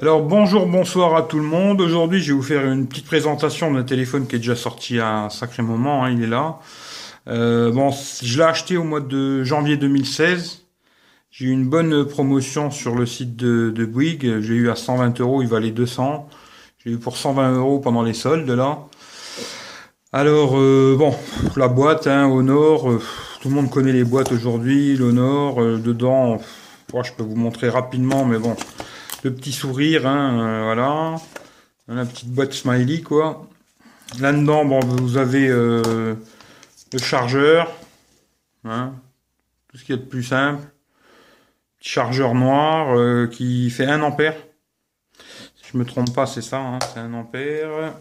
Alors bonjour, bonsoir à tout le monde. Aujourd'hui, je vais vous faire une petite présentation d'un téléphone qui est déjà sorti à un sacré moment. Hein, il est là. Euh, bon, je l'ai acheté au mois de janvier 2016. J'ai eu une bonne promotion sur le site de, de Bouygues. J'ai eu à 120 euros, il valait 200. J'ai eu pour 120 euros pendant les soldes là. Alors euh, bon, la boîte, hein, Honor, euh, tout le monde connaît les boîtes aujourd'hui. L'Honor, dedans, je peux vous montrer rapidement, mais bon, le petit sourire, hein, voilà, la petite boîte smiley quoi. Là-dedans, bon, vous avez le chargeur, hein, tout ce qui est de plus simple. Petit chargeur noir qui fait 1 ampère. Si je me trompe pas, c'est ça, hein, c'est 1 ampère.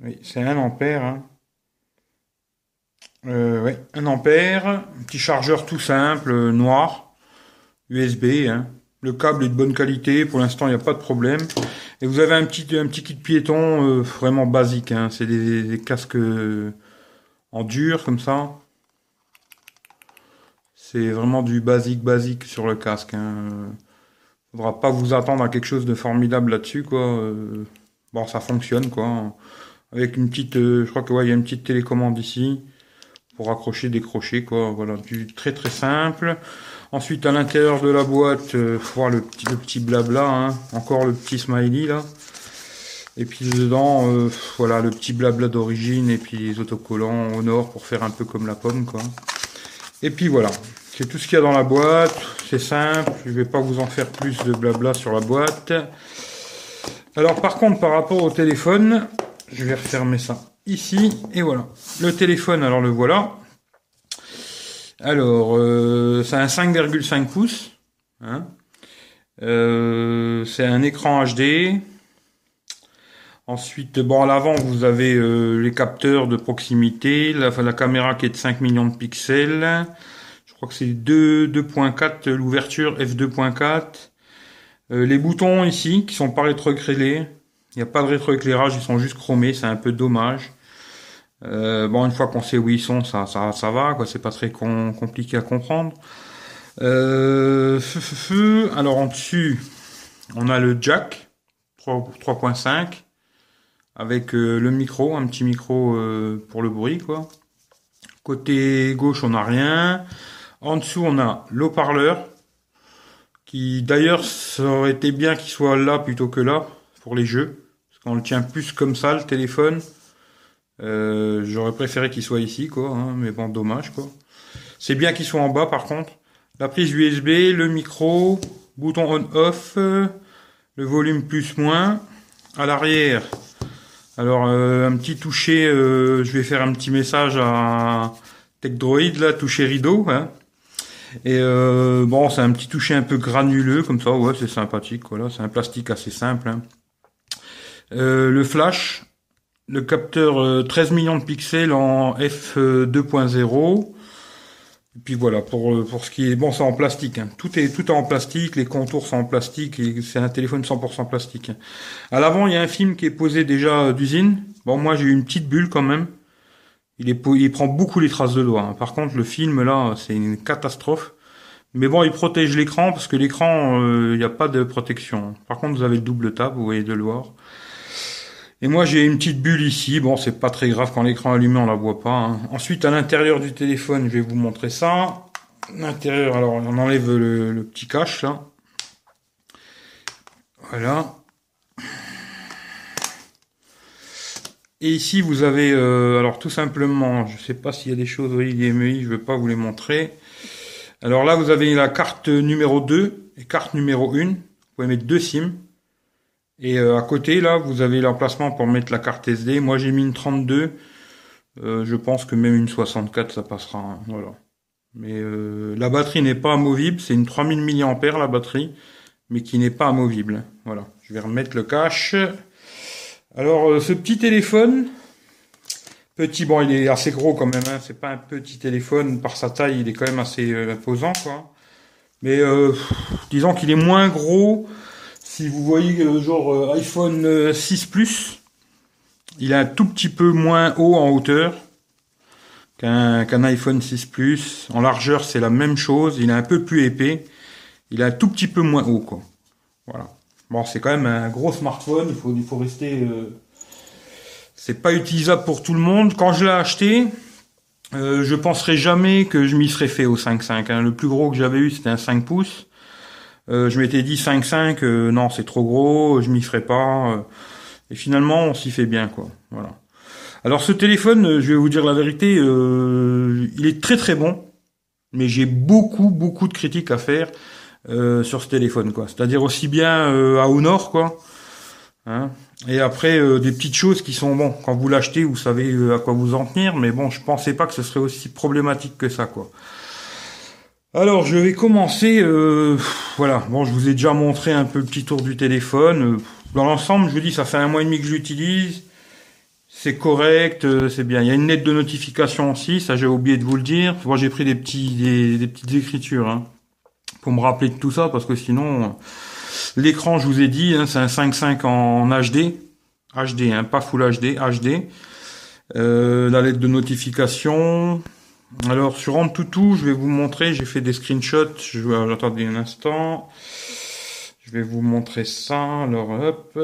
Oui, c'est 1 ampère. Hein. Euh, oui, 1 ampère. Petit chargeur tout simple, euh, noir. USB. Hein. Le câble est de bonne qualité. Pour l'instant, il n'y a pas de problème. Et vous avez un petit, un petit kit piéton euh, vraiment basique. Hein. C'est des, casques en dur comme ça. C'est vraiment du basique basique sur le casque. Hein. Faudra pas vous attendre à quelque chose de formidable là-dessus, quoi. bon, ça fonctionne, quoi avec une petite, euh, je crois que ouais, il y a une petite télécommande ici pour accrocher, décrocher, quoi. Voilà, du très très simple. Ensuite, à l'intérieur de la boîte, euh, faut voir le petit, le petit blabla, hein. encore le petit smiley là. Et puis dedans, euh, voilà, le petit blabla d'origine et puis les autocollants au nord pour faire un peu comme la pomme, quoi. Et puis voilà, c'est tout ce qu'il y a dans la boîte. C'est simple, je vais pas vous en faire plus de blabla sur la boîte. Alors par contre, par rapport au téléphone, je vais refermer ça ici. Et voilà. Le téléphone, alors le voilà. Alors, euh, c'est un 5,5 pouces. Hein. Euh, c'est un écran HD. Ensuite, bon, à l'avant, vous avez euh, les capteurs de proximité, la, caméra qui est de 5 millions de pixels. Je crois que c'est 2.4, l'ouverture f2.4. les boutons ici, qui sont pas rétroéclairés. Il n'y a pas de rétroéclairage, ils sont juste chromés, c'est un peu dommage. Euh, bon, une fois qu'on sait où ils sont, ça, ça, ça va, quoi. C'est pas très compliqué à comprendre. Euh, Alors en dessus, on a le jack 3.5 avec euh, le micro, un petit micro euh, pour le bruit, quoi. Côté gauche, on n'a rien. En dessous, on a l'eau-parleur qui, d'ailleurs, ça aurait été bien qu'il soit là plutôt que là pour les jeux. Parce qu'on le tient plus comme ça, le téléphone. Euh, j'aurais préféré qu'il soit ici, quoi. Hein, mais bon, dommage, quoi. C'est bien qu'il soit en bas, par contre. La prise USB, le micro, bouton on-off, le volume plus-moins. À l'arrière, alors euh, un petit toucher, euh, je vais faire un petit message à TechDroid, là, toucher rideau. Hein. Et bon, c'est un petit toucher un peu granuleux, comme ça, ouais, c'est sympathique, voilà. C'est un plastique assez simple. Hein. Euh, le flash, le capteur 13 euh, millions de pixels en f2.0. Et puis voilà, pour, euh, pour ce qui est... Bon, c'est en plastique. Hein. Tout, est, tout est en plastique, les contours sont en plastique, et c'est un téléphone 100% plastique. À l'avant, il y a un film qui est posé déjà d'usine. Bon, moi, j'ai eu une petite bulle quand même. Il, prend beaucoup les traces de doigts. Hein. Par contre, le film, là, c'est une catastrophe. Mais bon, il protège l'écran, parce que l'écran, il n'y a pas de protection. Par contre, vous avez le double tap, vous voyez de le voir. Et moi j'ai une petite bulle ici, bon c'est pas très grave quand l'écran est allumé on la voit pas. Hein. Ensuite à l'intérieur du téléphone je vais vous montrer ça. L'intérieur alors on enlève le, petit cache là. Voilà. Et ici vous avez euh, alors tout simplement, je sais pas s'il y a des choses, oui IMEI, je veux pas vous les montrer. Alors là vous avez la carte numéro 2 et carte numéro 1. Vous pouvez mettre deux SIM. Et euh, à côté, là, vous avez l'emplacement pour mettre la carte SD. Moi, j'ai mis une 32. Euh, je pense que même une 64, ça passera. Hein, voilà. Mais euh, la batterie n'est pas amovible. C'est une 3000 mAh la batterie, mais qui n'est pas amovible. Voilà. Je vais remettre le cache. Alors, ce petit téléphone, petit, bon, il est assez gros quand même. Hein. C'est pas un petit téléphone par sa taille. Il est quand même assez imposant, quoi. Mais disons qu'il est moins gros si vous voyez euh, genre euh, iPhone 6 euh, Plus, il est un tout petit peu moins haut en hauteur qu'un iPhone 6 Plus. En largeur, c'est la même chose. Il est un peu plus épais. Il est un tout petit peu moins haut, quoi. Voilà. Bon, c'est quand même un gros smartphone, il faut, il faut rester... Euh, c'est pas utilisable pour tout le monde. Quand je l'ai acheté, euh, je penserais jamais que je m'y serais fait au 5.5. Hein. Le plus gros que j'avais eu, c'était un 5 pouces. Euh, je m'étais dit 5.5, euh, non, c'est trop gros, je m'y ferai pas. Euh. et finalement, on s'y fait bien, quoi. Voilà. Alors ce téléphone, je vais vous dire la vérité, il est très très bon, mais j'ai beaucoup beaucoup de critiques à faire sur ce téléphone, quoi. C'est-à-dire aussi bien à Honor, quoi. Hein. et après des petites choses qui sont bon. Quand vous l'achetez, vous savez à quoi vous en tenir, mais bon, je pensais pas que ce serait aussi problématique que ça, quoi. Alors, je vais commencer. Euh, voilà. Bon, je vous ai déjà montré un peu le petit tour du téléphone. Euh, dans l'ensemble, je vous dis, ça fait un mois et demi que j'utilise. C'est correct, euh, c'est bien. Il y a une lettre de notification aussi, ça j'ai oublié de vous le dire. Moi, j'ai pris des petits, des, petites écritures hein, pour me rappeler de tout ça, parce que sinon, l'écran, je vous ai dit, hein, c'est un 5.5 en HD, HD, hein, pas Full HD, HD. la lettre de notification, alors sur Antutu, je vais vous montrer, j'ai fait des screenshots, je vais attendez un instant. Je vais vous montrer ça. Alors hop.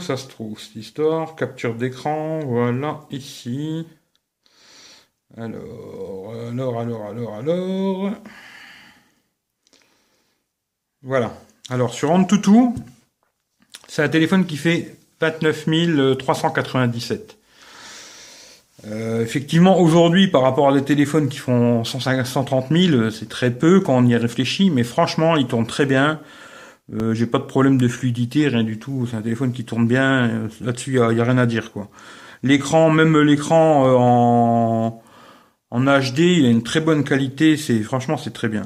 ça se trouve cette histoire, capture d'écran, voilà, ici. Alors, alors, alors, alors, alors. Voilà. Alors sur Antutu, c'est un téléphone qui fait 29 397. Euh, effectivement, aujourd'hui, par rapport à des téléphones qui font 130 000, c'est très peu quand on y réfléchit, mais franchement, il tourne très bien. Euh, j'ai pas de problème de fluidité, rien du tout. C'est un téléphone qui tourne bien. Euh, là-dessus, il y, a, rien à dire, quoi. L'écran, même l'écran euh, en, HD, il a une très bonne qualité. C'est franchement, c'est très bien.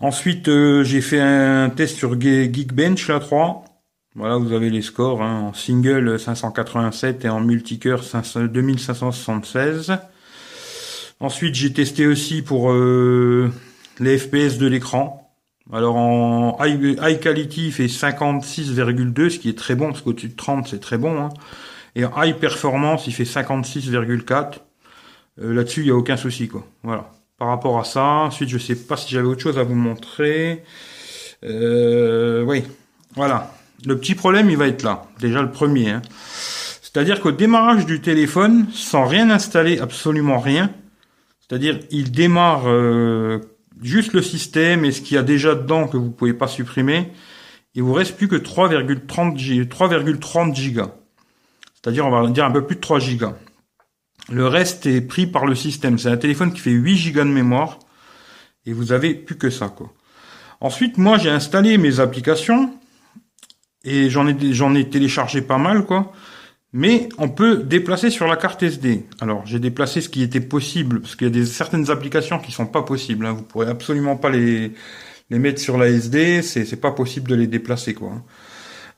Ensuite, j'ai fait un test sur Geekbench là 3. Voilà, vous avez les scores hein, en single 587 et en multicœur 2576. Ensuite, j'ai testé aussi pour euh, les FPS de l'écran. Alors en high, quality, il fait 56,2, ce qui est très bon, parce qu'au-dessus de 30, c'est très bon. Hein. Et en high performance, il fait 56,4. Euh, là-dessus, il n'y a aucun souci, quoi. Voilà. Par rapport à ça, ensuite, je sais pas si j'avais autre chose à vous montrer. Euh, oui, voilà. Le petit problème, il va être là. Déjà le premier. Hein. C'est-à-dire qu'au démarrage du téléphone, sans rien installer, absolument rien, c'est-à-dire il démarre euh, juste le système et ce qu'il y a déjà dedans que vous pouvez pas supprimer, il vous reste plus que 3,30 3,30 gigas. C'est-à-dire on va dire un peu plus de 3 gigas. Le reste est pris par le système. C'est un téléphone qui fait 8 gigas de mémoire et vous avez plus que ça. Ensuite, moi j'ai installé mes applications et j'en ai j'en ai téléchargé pas mal quoi. Mais on peut déplacer sur la carte SD. Alors j'ai déplacé ce qui était possible parce qu'il y a des certaines applications qui sont pas possibles. Hein. Vous pourrez absolument pas les les mettre sur la SD. C'est c'est pas possible de les déplacer quoi.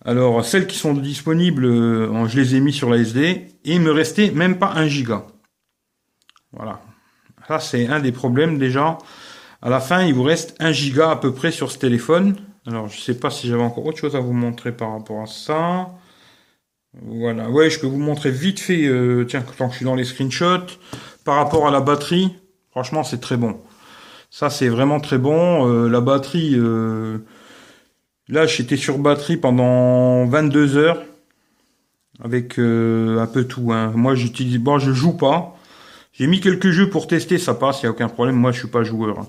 Alors celles qui sont disponibles, euh, je les ai mis sur la SD et il me restait même pas un giga. Voilà. Ça c'est un des problèmes déjà. À la fin, il vous reste un giga à peu près sur ce téléphone. Alors, je sais pas si j'avais encore autre chose à vous montrer par rapport à ça. Voilà. Ouais, je peux vous montrer vite fait, euh, tiens, tant que je suis dans les screenshots, par rapport à la batterie. Franchement, c'est très bon. Ça, c'est vraiment très bon. Euh, la batterie, euh, là, j'étais sur batterie pendant 22 heures. Avec un peu tout. Hein. Moi, j'utilise... Bon, je joue pas. J'ai mis quelques jeux pour tester, ça passe, il y a aucun problème. Moi, je suis pas joueur. Hein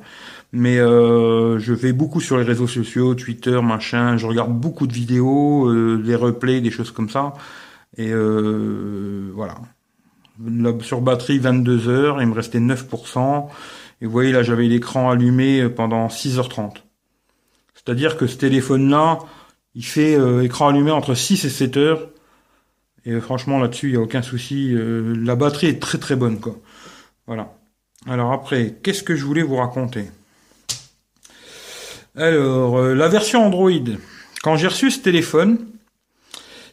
mais euh, je vais beaucoup sur les réseaux sociaux, Twitter, machin. Je regarde beaucoup de vidéos, euh, des replays, des choses comme ça. Et euh, voilà. sur batterie, 22 heures, il me restait 9%. Et vous voyez, là, j'avais l'écran allumé pendant 6h30. C'est-à-dire que ce téléphone-là, il fait écran allumé entre 6 et 7 heures. Et franchement, là-dessus, il n'y a aucun souci. la batterie est très très bonne, quoi. Voilà. Alors après, qu'est-ce que je voulais vous raconter? Alors, euh, la version Android. Quand j'ai reçu ce téléphone,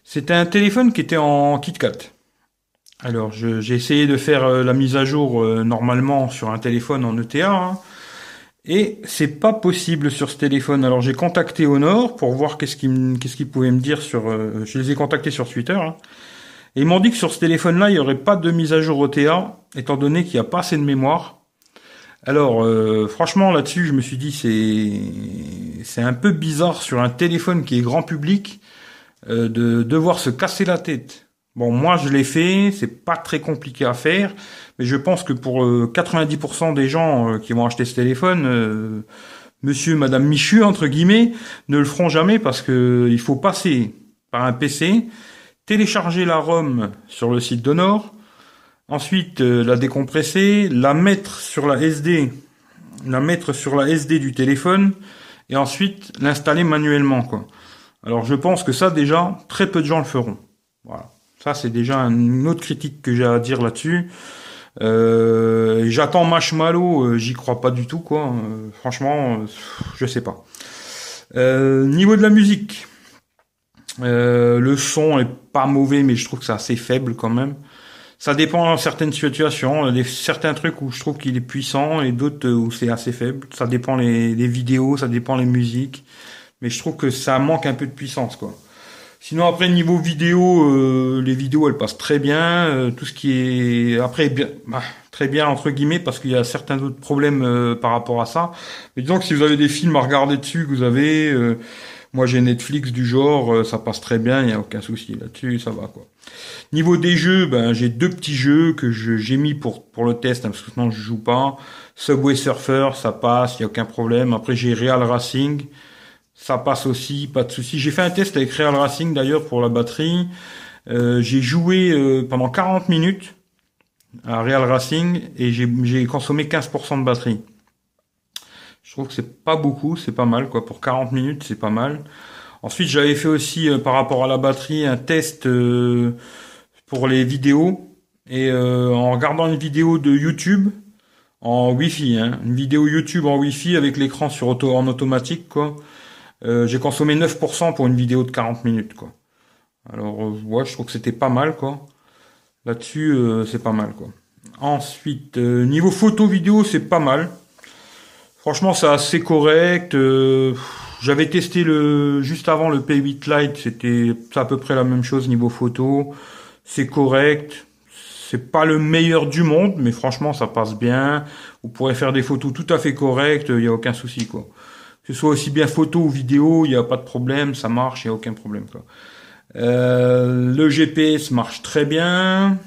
c'était un téléphone qui était en KitKat. Alors, j'ai essayé de faire euh, la mise à jour euh, normalement sur un téléphone en ETA, hein, et c'est pas possible sur ce téléphone. Alors, j'ai contacté Honor pour voir qu'est-ce qu'ils pouvaient me dire sur. je les ai contactés sur Twitter. Hein, et ils m'ont dit que sur ce téléphone-là, il n'y aurait pas de mise à jour OTA, étant donné qu'il n'y a pas assez de mémoire. Alors, euh, franchement, là-dessus, je me suis dit, c'est c'est un peu bizarre sur un téléphone qui est grand public euh, de devoir se casser la tête. Bon, moi, je l'ai fait, c'est pas très compliqué à faire, mais je pense que pour 90% euh, des gens qui vont acheter ce téléphone, Monsieur, Madame Michu entre guillemets, ne le feront jamais parce que il faut passer par un PC, télécharger la ROM sur le site d'Honor, Ensuite, euh, la décompresser, la mettre sur la SD, la mettre sur la SD du téléphone, et ensuite l'installer manuellement, quoi. Alors, je pense que ça, déjà, très peu de gens le feront. Voilà. Ça, c'est déjà une autre critique que j'ai à dire là-dessus. Euh, J'attends Marshmallow, euh, j'y crois pas du tout, quoi. Euh, franchement, je sais pas. niveau de la musique, le son est pas mauvais, mais je trouve que c'est assez faible quand même ça dépend dans certaines situations, des, certains trucs où je trouve qu'il est puissant et d'autres où c'est assez faible. Ça dépend les, vidéos, ça dépend les musiques, mais je trouve que ça manque un peu de puissance quoi. Sinon après niveau vidéo, euh, les vidéos elles passent très bien. Euh, tout ce qui est après bien, bah, très bien entre guillemets parce qu'il y a certains autres problèmes euh, par rapport à ça. Mais disons que si vous avez des films à regarder dessus, que vous avez moi, j'ai Netflix du genre, euh, ça passe très bien, il n'y a aucun souci là-dessus, ça va quoi. Niveau des jeux, ben j'ai deux petits jeux que j'ai mis pour pour le test, hein, parce que sinon je joue pas. Subway Surfer, ça passe, il y a aucun problème. Après j'ai Real Racing, ça passe aussi, pas de souci. J'ai fait un test avec Real Racing d'ailleurs pour la batterie. Euh, j'ai joué euh, pendant 40 minutes à Real Racing et j'ai consommé 15% de batterie. Je trouve que c'est pas beaucoup, c'est pas mal quoi. Pour 40 minutes, c'est pas mal. Ensuite, j'avais fait aussi euh, par rapport à la batterie un test euh, pour les vidéos et euh, en regardant une vidéo de YouTube en Wi-Fi, hein, une vidéo YouTube en Wi-Fi avec l'écran sur auto en automatique quoi. j'ai consommé 9% pour une vidéo de 40 minutes quoi. Alors ouais, je trouve que c'était pas mal quoi. Là-dessus, c'est pas mal quoi. Ensuite, niveau photo vidéo, c'est pas mal. Franchement, c'est assez correct. J'avais testé le juste avant le P8 Lite, c'était à peu près la même chose niveau photo. C'est correct. C'est pas le meilleur du monde, mais franchement, ça passe bien. Vous pourrez faire des photos tout à fait correctes, il n'y a aucun souci quoi. Que ce soit aussi bien photo ou vidéo, il n'y a pas de problème, ça marche, il n'y a aucun problème quoi. Euh, le GPS marche très bien.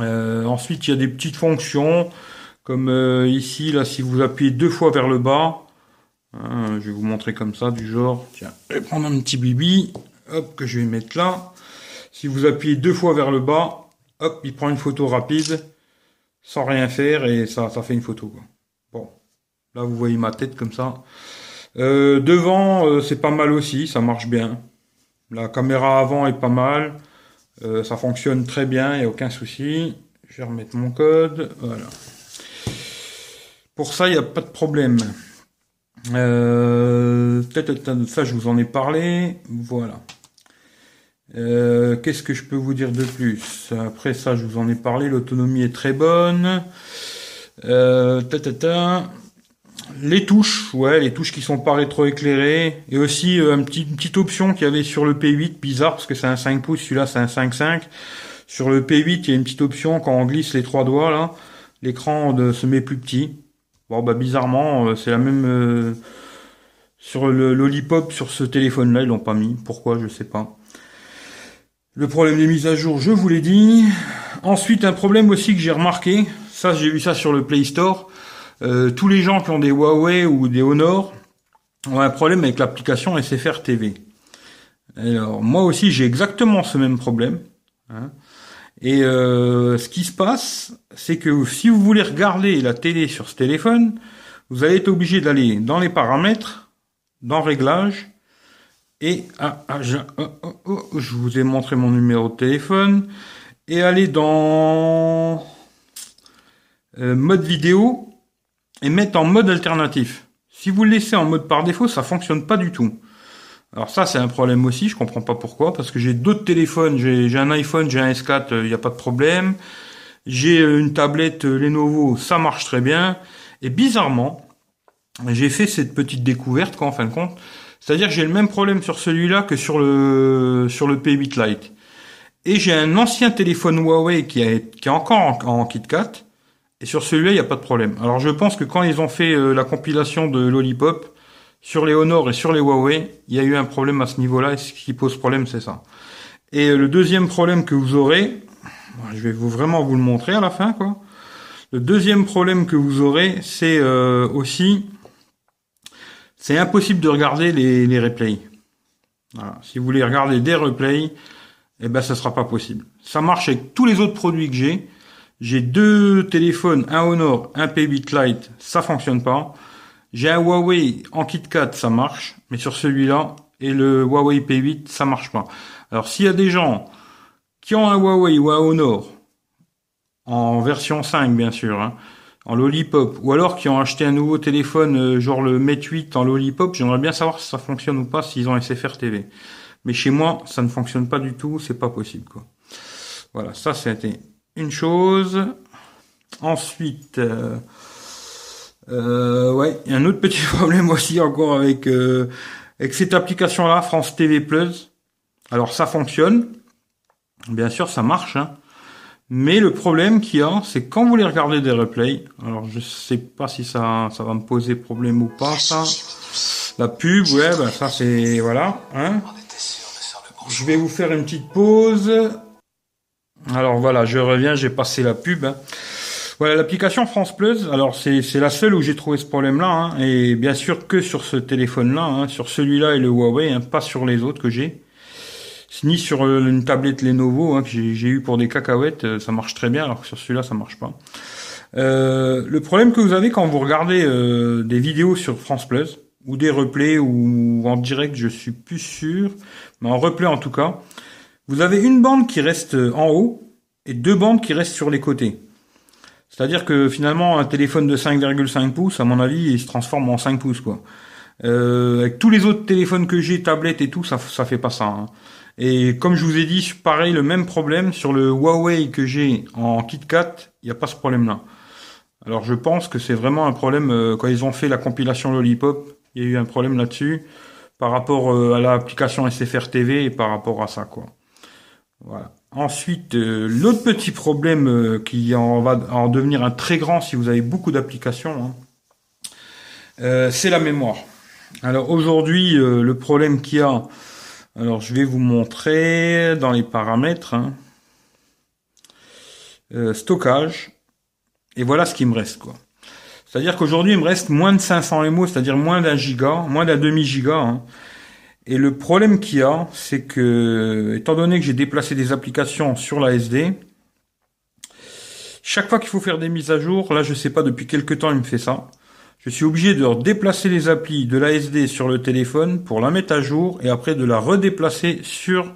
Euh, ensuite, il y a des petites fonctions. Comme euh, ici, là, si vous appuyez deux fois vers le bas, hein, je vais vous montrer comme ça, du genre, tiens, je vais prendre un petit bibi, hop, que je vais mettre là. Si vous appuyez deux fois vers le bas, hop, il prend une photo rapide, sans rien faire, et ça, ça fait une photo. Quoi. Bon, là, vous voyez ma tête comme ça. Euh, devant, euh, c'est pas mal aussi, ça marche bien. La caméra avant est pas mal. ça fonctionne très bien, il n'y a aucun souci. Je vais remettre mon code. Voilà. Pour ça, il n'y a pas de problème. Euh, ça, je vous en ai parlé. Voilà. Euh, qu'est-ce que je peux vous dire de plus? Après ça, je vous en ai parlé. L'autonomie est très bonne. Euh, les touches, ouais, les touches qui sont pas rétroéclairées. Et aussi euh, un petit, une petite option qu'il y avait sur le P8, bizarre parce que c'est un 5 pouces, celui-là c'est un 5.5. Sur le P8, il y a une petite option quand on glisse les trois doigts là, l'écran se met plus petit. Bon bah bizarrement, euh, c'est la même euh, sur le lollipop sur ce téléphone-là, ils l'ont pas mis. Pourquoi Je sais pas. Le problème des mises à jour, je vous l'ai dit. Ensuite, un problème aussi que j'ai remarqué, ça j'ai vu ça sur le Play Store. Euh, tous les gens qui ont des Huawei ou des Honor ont un problème avec l'application SFR TV. Alors moi aussi j'ai exactement ce même problème. Hein. Et ce qui se passe, c'est que si vous voulez regarder la télé sur ce téléphone, vous allez être obligé d'aller dans les paramètres, dans réglages, et ah, ah, je, oh, oh, oh, je, vous ai montré mon numéro de téléphone, et aller dans euh, mode vidéo et mettre en mode alternatif. Si vous le laissez en mode par défaut, ça fonctionne pas du tout. Alors ça, c'est un problème aussi, je comprends pas pourquoi, parce que j'ai d'autres téléphones, j'ai un iPhone, j'ai un S4, il euh, n'y a pas de problème. J'ai euh, une tablette euh, Lenovo, ça marche très bien. Et bizarrement, j'ai fait cette petite découverte, quoi, en fin de compte. C'est-à-dire que j'ai le même problème sur celui-là que sur le sur le P8 Lite. Et j'ai un ancien téléphone Huawei qui est, qui est encore en, en KitKat. Et sur celui-là, il n'y a pas de problème. Alors je pense que quand ils ont fait la compilation de Lollipop, sur les Honor et sur les Huawei, il y a eu un problème à ce niveau-là, et ce qui pose problème, c'est ça. Et le deuxième problème que vous aurez, je vais vous vraiment vous le montrer à la fin, quoi. Le deuxième problème que vous aurez, c'est euh, aussi, c'est impossible de regarder les, les replays. Si vous voulez regarder des replays, eh ben ça sera pas possible. Ça marche avec tous les autres produits que j'ai. J'ai deux téléphones, un Honor, un P8 Lite, ça fonctionne pas. J'ai un Huawei en KitKat, ça marche, mais sur celui-là et le Huawei P8, ça marche pas. Alors s'il y a des gens qui ont un Huawei ou un Honor en version 5 bien sûr, hein, en Lollipop, ou alors qui ont acheté un nouveau téléphone euh, genre le Mate 8 en Lollipop, j'aimerais bien savoir si ça fonctionne ou pas, s'ils ont SFR TV. Mais chez moi, ça ne fonctionne pas du tout, c'est pas possible quoi. Voilà, ça c'était une chose. Ensuite, euh, euh, ouais, il y a un autre petit problème aussi encore avec euh, avec cette application-là, France TV Plus. Alors ça fonctionne, bien sûr, ça marche. Hein. Mais le problème qu'il y a, c'est quand vous les regardez des replays. Alors je sais pas si ça ça va me poser problème ou pas ça. La pub, ouais, ben ça c'est voilà. Hein. Je vais vous faire une petite pause. Alors voilà, je reviens, j'ai passé la pub. Hein. Voilà, l'application France Plus, alors c'est la seule où j'ai trouvé ce problème-là, hein, et bien sûr que sur ce téléphone-là, hein, sur celui-là et le Huawei, hein, pas sur les autres que j'ai, ni sur euh, une tablette Lenovo hein, que j'ai eu pour des cacahuètes, euh, ça marche très bien, alors que sur celui-là ça marche pas. Euh, le problème que vous avez quand vous regardez euh, des vidéos sur France Plus, ou des replays, ou en direct, je suis plus sûr, mais en replay en tout cas, vous avez une bande qui reste en haut, et deux bandes qui restent sur les côtés. C'est-à-dire que finalement, un téléphone de 5,5 pouces, à mon avis, il se transforme en 5 pouces, quoi. Euh, avec tous les autres téléphones que j'ai, tablettes et tout, ça, ça fait pas ça. Hein. Et comme je vous ai dit, pareil, le même problème sur le Huawei que j'ai en KitKat, il n'y a pas ce problème-là. Alors je pense que c'est vraiment un problème, euh, quand ils ont fait la compilation Lollipop, il y a eu un problème là-dessus, par rapport euh, à l'application SFR TV et par rapport à ça, quoi. Voilà. Ensuite, euh, l'autre petit problème euh, qui en va en devenir un très grand si vous avez beaucoup d'applications, hein, euh, c'est la mémoire. Alors aujourd'hui, le problème qu'il y a, alors je vais vous montrer dans les paramètres, hein. stockage, et voilà ce qui me reste quoi. C'est-à-dire qu'aujourd'hui, il me reste moins de 500 MO, c'est-à-dire moins d'un giga, moins d'un demi giga. Hein. Et le problème qu'il y a, c'est que, étant donné que j'ai déplacé des applications sur la SD, chaque fois qu'il faut faire des mises à jour, là je sais pas depuis quelques temps il me fait ça, je suis obligé de déplacer les applis de la SD sur le téléphone pour la mettre à jour et après de la redéplacer sur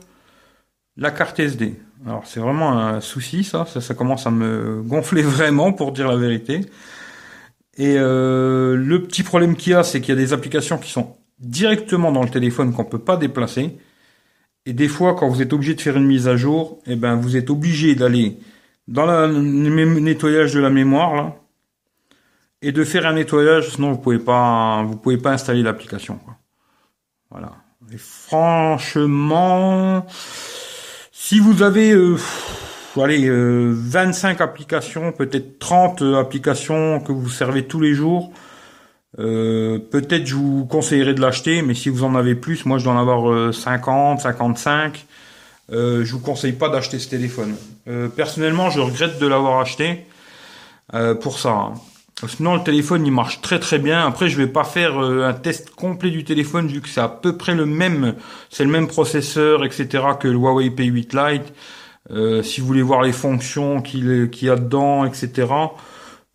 la carte SD. Alors c'est vraiment un souci ça, ça, ça commence à me gonfler vraiment pour dire la vérité. Et euh, le petit problème qu'il y a, c'est qu'il y a des applications qui sont directement dans le téléphone qu'on peut pas déplacer. Et des fois, quand vous êtes obligé de faire une mise à jour, eh ben, vous êtes obligé d'aller dans le nettoyage de la mémoire, là, et de faire un nettoyage, sinon vous pouvez pas, vous pouvez pas installer l'application, Voilà. Et franchement, si vous avez, euh, allez, 25 euh, applications, peut-être 30 applications que vous servez tous les jours, euh, peut-être je vous conseillerais de l'acheter, mais si vous en avez plus, moi je dois en avoir 50, euh, 55. Euh, je vous conseille pas d'acheter ce téléphone. Euh, personnellement, je regrette de l'avoir acheté pour ça. Hein. Sinon, le téléphone il marche très très bien. Après, je vais pas faire un test complet du téléphone vu que c'est à peu près le même, c'est le même processeur, etc. que le Huawei P8 Lite. si vous voulez voir les fonctions qu'il y a dedans, etc.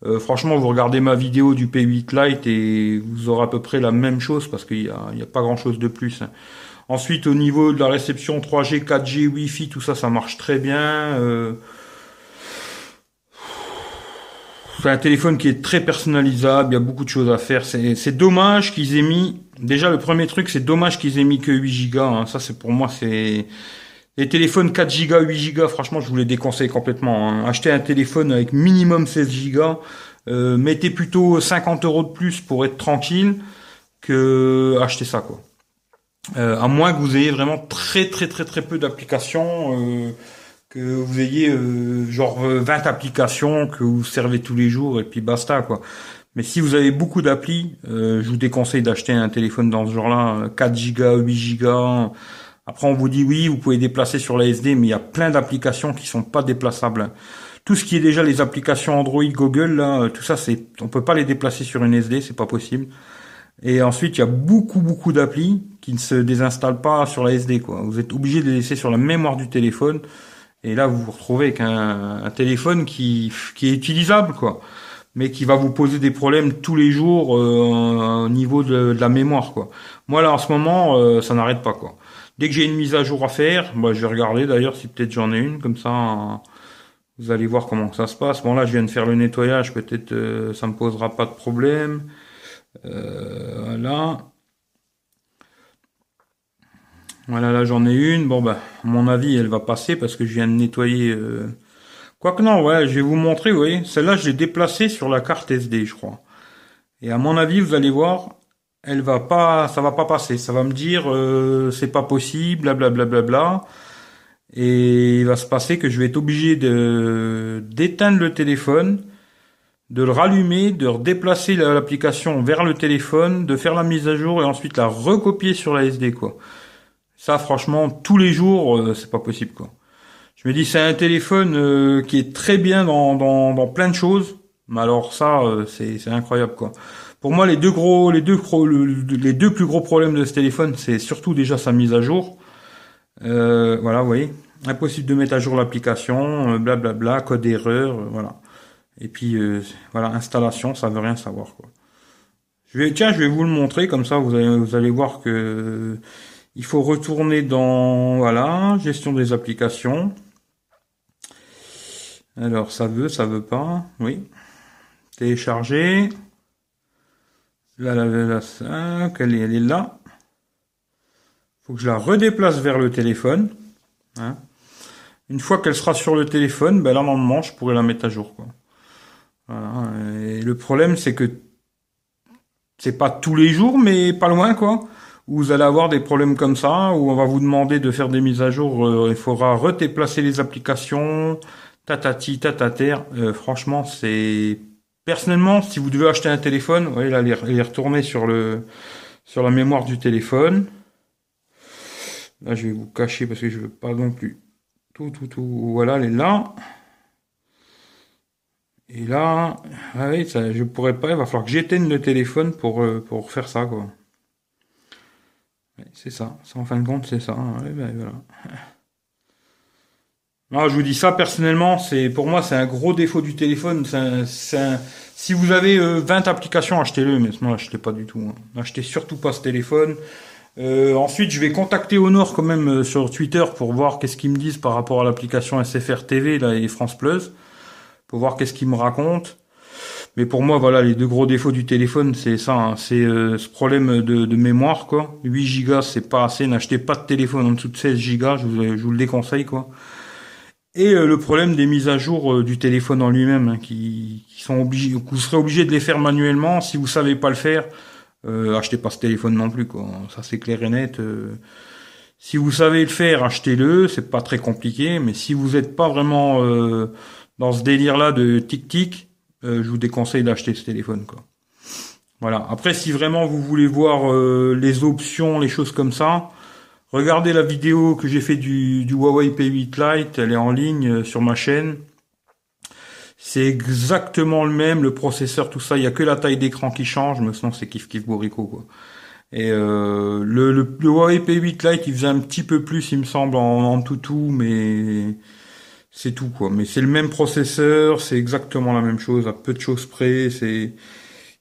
Euh, franchement, vous regardez ma vidéo du P8 Lite et vous aurez à peu près la même chose parce qu'il n'y a, a, pas grand chose de plus. Hein. Ensuite, au niveau de la réception 3G, 4G, Wi-Fi, tout ça, ça marche très bien. Euh... C'est un téléphone qui est très personnalisable, il y a beaucoup de choses à faire. C'est dommage qu'ils aient mis. Déjà, le premier truc, c'est dommage qu'ils aient mis que 8 Go. Hein. Ça, c'est pour moi, c'est les téléphones 4 Go, 8 Go, franchement, je vous les déconseille complètement. Hein. Achetez un téléphone avec minimum 16 Go. Euh, mettez plutôt 50 euros de plus pour être tranquille que acheter ça, quoi. Euh, à moins que vous ayez vraiment très très très très peu d'applications, euh, que vous ayez euh, genre 20 applications que vous servez tous les jours et puis basta quoi. Mais si vous avez beaucoup d'applis, euh, je vous déconseille d'acheter un téléphone dans ce genre-là, 4 Go, 8 Go. Après on vous dit oui, vous pouvez déplacer sur la SD, mais il y a plein d'applications qui sont pas déplaçables. Tout ce qui est déjà les applications Android, Google, là, tout ça, c'est, on peut pas les déplacer sur une SD, c'est pas possible. Et ensuite, il y a beaucoup, beaucoup d'applis qui ne se désinstallent pas sur la SD, quoi. Vous êtes obligé de les laisser sur la mémoire du téléphone. Et là, vous vous retrouvez avec un, téléphone qui, qui est utilisable, quoi. Mais qui va vous poser des problèmes tous les jours euh, au niveau de, la mémoire, quoi. Moi, là, en ce moment, euh, ça n'arrête pas, quoi. Dès que j'ai une mise à jour à faire, bah, je vais regarder d'ailleurs si peut-être j'en ai une, comme ça, vous allez voir comment ça se passe. Bon, là, je viens de faire le nettoyage, peut-être euh, ça me posera pas de problème. Euh, voilà. Voilà, là j'en ai une. Bon, bah, à mon avis, elle va passer parce que je viens de nettoyer. Euh... Quoique non, ouais, je vais vous montrer, vous voyez. Celle-là, je l'ai déplacée sur la carte SD, je crois. Et à mon avis, vous allez voir, elle va pas, ça va pas passer. Ça va me dire, euh, c'est pas possible, blablabla. Bla, bla, bla, et il va se passer que je vais être obligé de d'éteindre le téléphone de le rallumer, de redéplacer l'application vers le téléphone, de faire la mise à jour et ensuite la recopier sur la SD quoi. Ça franchement tous les jours euh, c'est pas possible quoi. Je me dis c'est un téléphone euh, qui est très bien dans, dans, plein de choses, mais alors ça euh, c'est incroyable quoi. Pour moi les deux gros les deux les deux plus gros problèmes de ce téléphone c'est surtout déjà sa mise à jour. voilà vous voyez impossible de mettre à jour l'application, blablabla, code erreur, voilà. Et puis euh, voilà, installation, ça veut rien savoir quoi. Je vais, tiens, je vais vous le montrer comme ça, vous allez, vous allez voir que il faut retourner dans voilà gestion des applications. Alors ça veut, ça veut pas, oui. Télécharger. Là, la, la 5, elle est, elle est là. Faut que je la redéplace vers le téléphone. Hein. Une fois qu'elle sera sur le téléphone, ben là normalement je pourrais la mettre à jour quoi. Le problème, c'est que c'est pas tous les jours, mais pas loin, quoi. Vous allez avoir des problèmes comme ça, où on va vous demander de faire des mises à jour, euh, il faudra redéplacer les applications, tatati, tatater. Euh, franchement, c'est personnellement, si vous devez acheter un téléphone, vous voyez là, les, retourner sur le sur la mémoire du téléphone. Là, je vais vous cacher parce que je veux pas non plus tout, tout, tout. Voilà, elle est là. Et là, ah oui, ça, je pourrais pas, il va falloir que j'éteigne le téléphone pour, euh, pour faire ça, quoi. C'est ça, ça en fin de compte, c'est ça. Ben, je vous dis ça personnellement, c'est pour moi c'est un gros défaut du téléphone. si vous avez 20 euh, applications, achetez-le, mais sinon achetez pas du tout. Hein. Achetez surtout pas ce téléphone. Euh, ensuite, je vais contacter Honor quand même sur Twitter pour voir qu'est-ce qu'ils me disent par rapport à l'application SFR TV là, et France Plus pour voir qu'est-ce qu'il me raconte. Mais pour moi, voilà, les deux gros défauts du téléphone, c'est ça, hein. c'est euh, ce problème de, de, mémoire, quoi. 8 gigas, c'est pas assez. N'achetez pas de téléphone en dessous de 16 gigas, je vous, je vous le déconseille, quoi. Et euh, le problème des mises à jour euh, du téléphone en lui-même, hein, qui, qui, sont obligés, vous serez obligé de les faire manuellement. Si vous savez pas le faire, achetez pas ce téléphone non plus, quoi. Ça c'est clair et net. si vous savez le faire, achetez-le. C'est pas très compliqué. Mais si vous n'êtes pas vraiment dans ce délire-là de tic-tic, euh, je vous déconseille d'acheter ce téléphone. Quoi. Voilà. Après, si vraiment vous voulez voir euh, les options, les choses comme ça, regardez la vidéo que j'ai fait du, du, Huawei P8 Lite. Elle est en ligne euh, sur ma chaîne. C'est exactement le même, le processeur, tout ça. Il y a que la taille d'écran qui change, mais sinon c'est kiff kiff borico quoi. Et le, le, Huawei P8 Lite, il faisait un petit peu plus, il me semble, en, en tout tout, mais c'est tout quoi. Mais c'est le même processeur, c'est exactement la même chose, à peu de choses près. C'est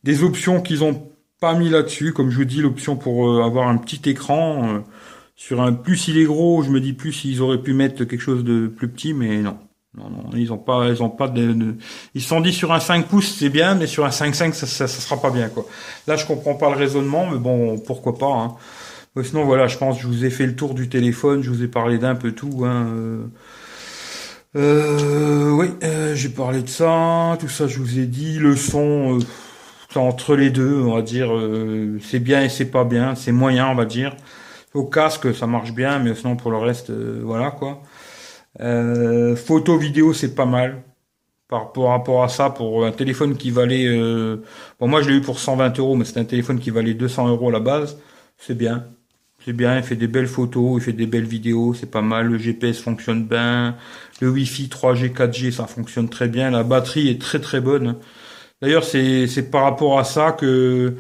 des options qu'ils ont pas mis là-dessus, comme je vous dis, l'option pour euh, avoir un petit écran. Euh, sur un plus il est gros, je me dis plus ils auraient pu mettre quelque chose de plus petit, mais non. Non, non, ils ont pas, ils ont pas de, ils se sont dit sur un 5 pouces c'est bien, mais sur un 5.5 ça, ça, ça, sera pas bien quoi. Là je comprends pas le raisonnement, mais bon pourquoi pas. Hein. sinon voilà, je pense que je vous ai fait le tour du téléphone, je vous ai parlé d'un peu tout. Hein. Euh, euh, oui, euh, j'ai parlé de ça, tout ça je vous ai dit, le son, euh, entre les deux, on va dire, euh, c'est bien et c'est pas bien, c'est moyen, on va dire. Au casque, ça marche bien, mais sinon pour le reste, voilà quoi. Euh, photo, vidéo, c'est pas mal. Par, rapport à ça, pour un téléphone qui valait... Euh, bon, moi, je l'ai eu pour 120 euros, mais c'est un téléphone qui valait 200 euros à la base. C'est bien. C'est bien, il fait des belles photos, il fait des belles vidéos, c'est pas mal. Le GPS fonctionne bien. Le Wi-Fi 3G, 4G, ça fonctionne très bien. La batterie est très très bonne. D'ailleurs, c'est, c'est par rapport à ça que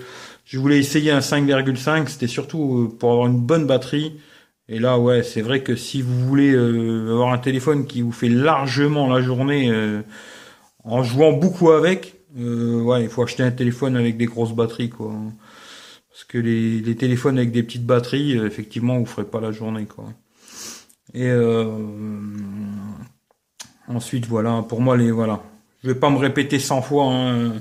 je voulais essayer un 5,5. C'était surtout euh, pour avoir une bonne batterie. Et là, ouais, c'est vrai que si vous voulez euh, avoir un téléphone qui vous fait largement la journée euh, en jouant beaucoup avec, ouais, il faut acheter un téléphone avec des grosses batteries, quoi. Parce que les, téléphones avec des petites batteries, effectivement, vous ferez pas la journée, quoi. Et ensuite, voilà, pour moi, les voilà, je vais pas me répéter 100 fois. Hein.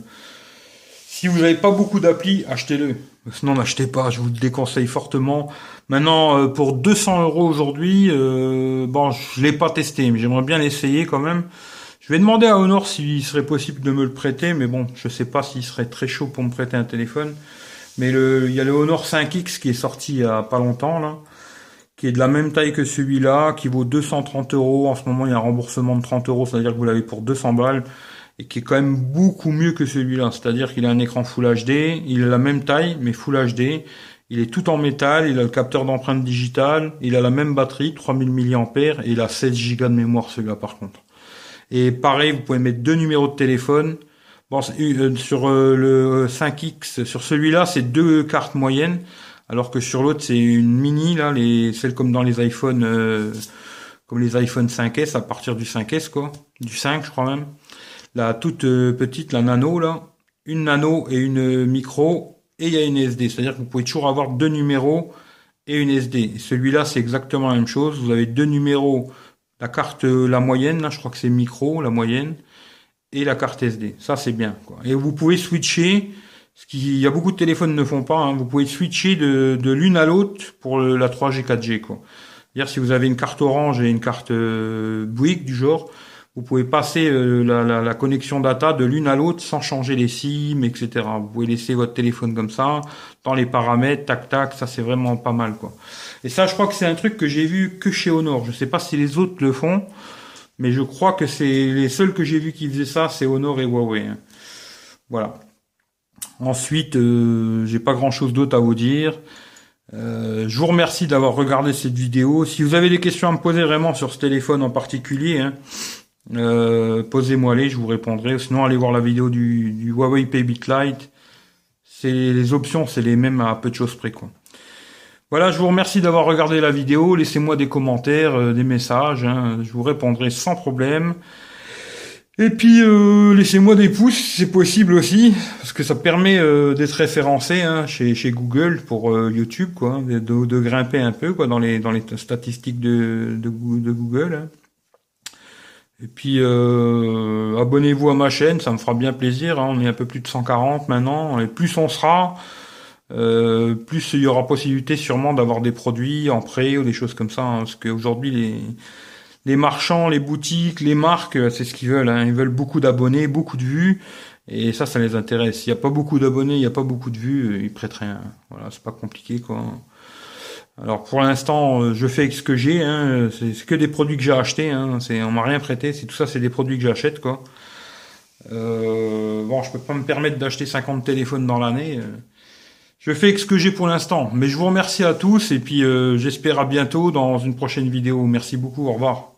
Si vous n'avez pas beaucoup d'applis, achetez-le. Sinon, n'achetez pas. Je vous le déconseille fortement. Maintenant, euh, pour 200 euros aujourd'hui, euh, bon, je l'ai pas testé, mais j'aimerais bien l'essayer quand même. Je vais demander à Honor s'il serait possible de me le prêter, mais bon, je sais pas s'il serait très chaud pour me prêter un téléphone. Mais le, il y a le Honor 5X qui est sorti il y a pas longtemps là, qui est de la même taille que celui-là, qui vaut 230 euros. En ce moment, il y a un remboursement de 30 euros, c'est-à-dire que vous l'avez pour 200 balles et qui est quand même beaucoup mieux que celui-là. C'est-à-dire qu'il a un écran Full HD, il a la même taille, mais Full HD. Il est tout en métal, il a le capteur d'empreinte digitale, il a la même batterie, 3000 mAh, et il a 16 Go de mémoire celui-là par contre. Et pareil, vous pouvez mettre deux numéros de téléphone. Bon, euh, sur euh, le 5X, sur celui-là, c'est deux cartes moyennes, alors que sur l'autre, c'est une mini, là, les, celle comme dans les iPhones, euh, comme les iPhone 5S, à partir du 5S, quoi. Du 5, je crois même la toute euh, petite, la nano là, une nano et une micro, et il y a une SD. C'est-à-dire que vous pouvez toujours avoir deux numéros et une SD. Celui-là, c'est exactement la même chose. Vous avez deux numéros, la carte, euh, la moyenne, là, je crois que c'est micro, la moyenne, et la carte SD. Ça, c'est bien. Quoi. Et vous pouvez switcher, ce qui, y a beaucoup de téléphones ne font pas, hein. vous pouvez switcher de, de l'une à l'autre pour la 3G, 4G. Quoi. C'est-à-dire si vous avez une carte orange et une carte euh, Bouygues du genre, vous pouvez passer euh, la, connexion data de l'une à l'autre sans changer les SIM, etc. Vous pouvez laisser votre téléphone comme ça, dans les paramètres, tac tac, ça c'est vraiment pas mal quoi. Et ça, je crois que c'est un truc que j'ai vu que chez Honor. Je sais pas si les autres le font, mais je crois que c'est les seuls que j'ai vu qui faisaient ça, c'est Honor et Huawei. Hein. Voilà. Ensuite, euh, j'ai pas grand chose d'autre à vous dire. Euh, je vous remercie d'avoir regardé cette vidéo. Si vous avez des questions à me poser vraiment sur ce téléphone en particulier, hein, euh, posez-moi les, je vous répondrai. Sinon, allez voir la vidéo du, Huawei Pay Lite. C'est les options, c'est les mêmes à peu de choses près. Voilà, je vous remercie d'avoir regardé la vidéo. Laissez-moi des commentaires, euh, des messages. Hein. je vous répondrai sans problème. Et puis euh, laissez-moi des pouces c'est possible aussi, parce que ça permet d'être référencé hein, chez, chez Google pour YouTube, quoi, de, de, grimper un peu quoi dans les dans les statistiques de, Google. Hein. Et puis euh, abonnez-vous à ma chaîne, ça me fera bien plaisir. Hein. On est un peu plus de 140 maintenant. Et plus on sera, euh, plus il y aura possibilité sûrement d'avoir des produits en prêt ou des choses comme ça. Hein. parce qu'aujourd'hui les les marchands, les boutiques, les marques, c'est ce qu'ils veulent. Hein. Ils veulent beaucoup d'abonnés, beaucoup de vues. Et ça, ça les intéresse. S'il n'y a pas beaucoup d'abonnés, il n'y a pas beaucoup de vues, ils prêtent rien. Voilà, c'est pas compliqué quoi. Alors pour l'instant, euh, je fais ce que j'ai. Hein. C'est que des produits que j'ai achetés. Hein. On m'a rien prêté. C'est tout ça, c'est des produits que j'achète quoi. Euh, bon, je peux pas me permettre d'acheter 50 téléphones dans l'année. Euh. Je fais ce que j'ai pour l'instant. Mais je vous remercie à tous et puis euh, j'espère à bientôt dans une prochaine vidéo. Merci beaucoup. Au revoir.